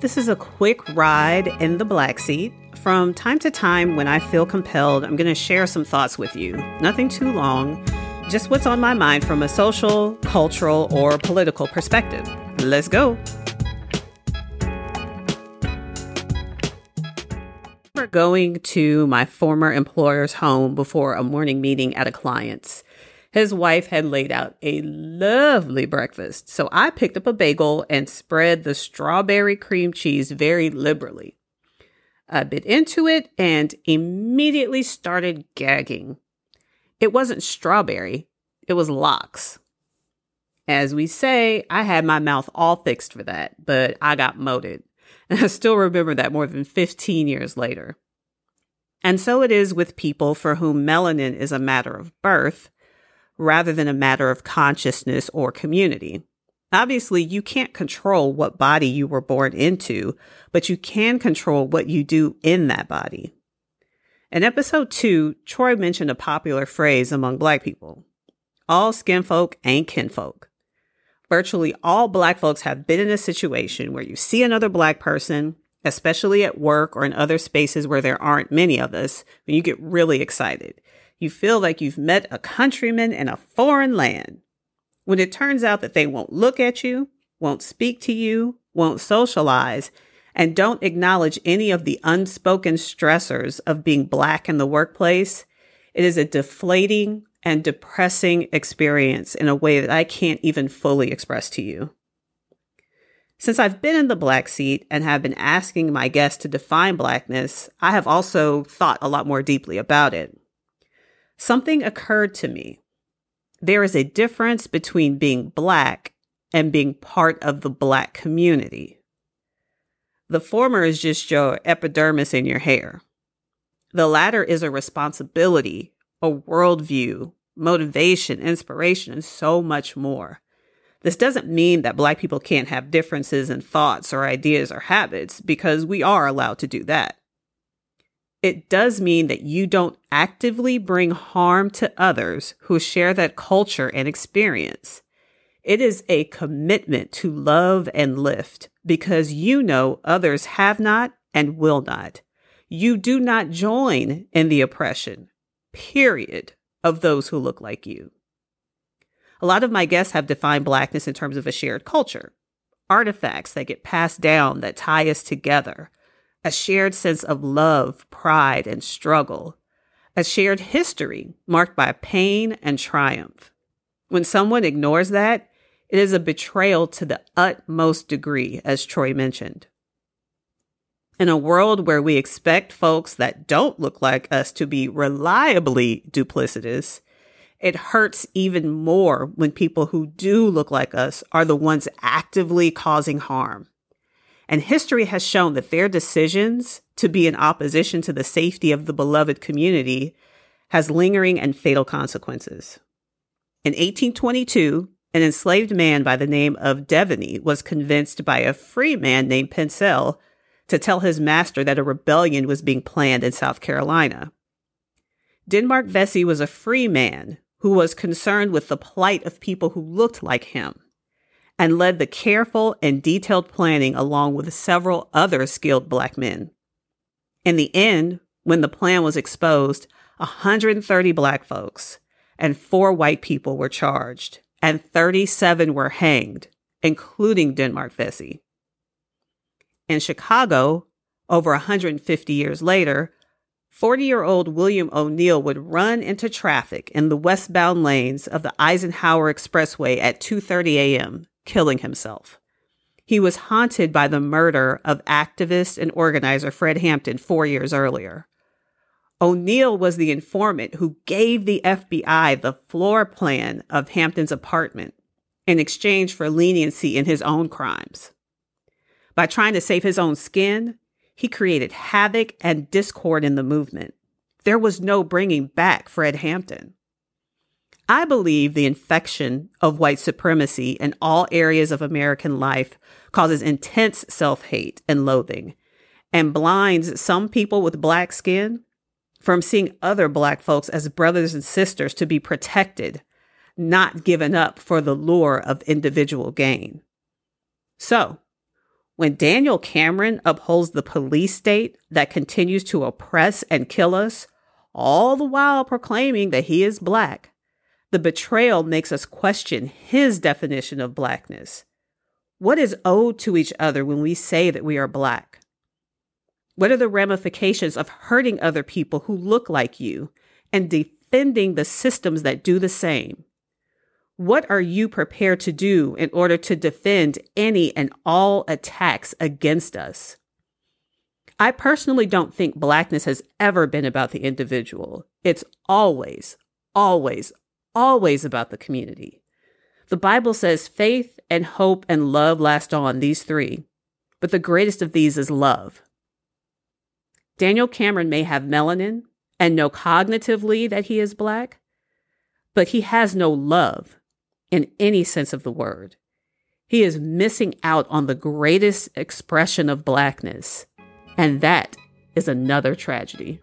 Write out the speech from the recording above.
This is a quick ride in the black seat. From time to time, when I feel compelled, I'm going to share some thoughts with you. Nothing too long, just what's on my mind from a social, cultural, or political perspective. Let's go. We're going to my former employer's home before a morning meeting at a client's. His wife had laid out a lovely breakfast, so I picked up a bagel and spread the strawberry cream cheese very liberally. I bit into it and immediately started gagging. It wasn't strawberry, it was lox. As we say, I had my mouth all fixed for that, but I got moted. And I still remember that more than 15 years later. And so it is with people for whom melanin is a matter of birth rather than a matter of consciousness or community. Obviously, you can't control what body you were born into, but you can control what you do in that body. In episode two, Troy mentioned a popular phrase among black people. All skin folk ain't kinfolk. Virtually all black folks have been in a situation where you see another black person, especially at work or in other spaces where there aren't many of us, and you get really excited. You feel like you've met a countryman in a foreign land. When it turns out that they won't look at you, won't speak to you, won't socialize, and don't acknowledge any of the unspoken stressors of being black in the workplace, it is a deflating and depressing experience in a way that I can't even fully express to you. Since I've been in the black seat and have been asking my guests to define blackness, I have also thought a lot more deeply about it something occurred to me. There is a difference between being Black and being part of the Black community. The former is just your epidermis in your hair. The latter is a responsibility, a worldview, motivation, inspiration, and so much more. This doesn't mean that Black people can't have differences in thoughts or ideas or habits, because we are allowed to do that it does mean that you don't actively bring harm to others who share that culture and experience. It is a commitment to love and lift because you know others have not and will not. You do not join in the oppression, period, of those who look like you. A lot of my guests have defined Blackness in terms of a shared culture, artifacts that get passed down that tie us together, a shared sense of love, pride, and struggle, a shared history marked by pain and triumph. When someone ignores that, it is a betrayal to the utmost degree, as Troy mentioned. In a world where we expect folks that don't look like us to be reliably duplicitous, it hurts even more when people who do look like us are the ones actively causing harm. And history has shown that their decisions to be in opposition to the safety of the beloved community has lingering and fatal consequences. In 1822, an enslaved man by the name of Devaney was convinced by a free man named Pencil to tell his master that a rebellion was being planned in South Carolina. Denmark Vesey was a free man who was concerned with the plight of people who looked like him and led the careful and detailed planning along with several other skilled black men. In the end, when the plan was exposed, 130 black folks and four white people were charged, and 37 were hanged, including Denmark Vesey. In Chicago, over 150 years later, 40 year old William O'Neal would run into traffic in the westbound lanes of the Eisenhower Expressway at 2:30 a.m killing himself. He was haunted by the murder of activist and organizer Fred Hampton four years earlier. O'Neal was the informant who gave the FBI the floor plan of Hampton's apartment in exchange for leniency in his own crimes. By trying to save his own skin, he created havoc and discord in the movement. There was no bringing back Fred Hampton. I believe the infection of white supremacy in all areas of American life causes intense self hate and loathing and blinds some people with black skin from seeing other black folks as brothers and sisters to be protected, not given up for the lure of individual gain. So, When Daniel Cameron upholds the police state that continues to oppress and kill us, all the while proclaiming that he is black, the betrayal makes us question his definition of blackness. What is owed to each other when we say that we are black? What are the ramifications of hurting other people who look like you and defending the systems that do the same? What are you prepared to do in order to defend any and all attacks against us? I personally don't think blackness has ever been about the individual. It's always, always, always about the community. The Bible says faith and hope and love last on, these three, but the greatest of these is love. Daniel Cameron may have melanin and know cognitively that he is black, but he has no love in any sense of the word. He is missing out on the greatest expression of blackness, and that is another tragedy.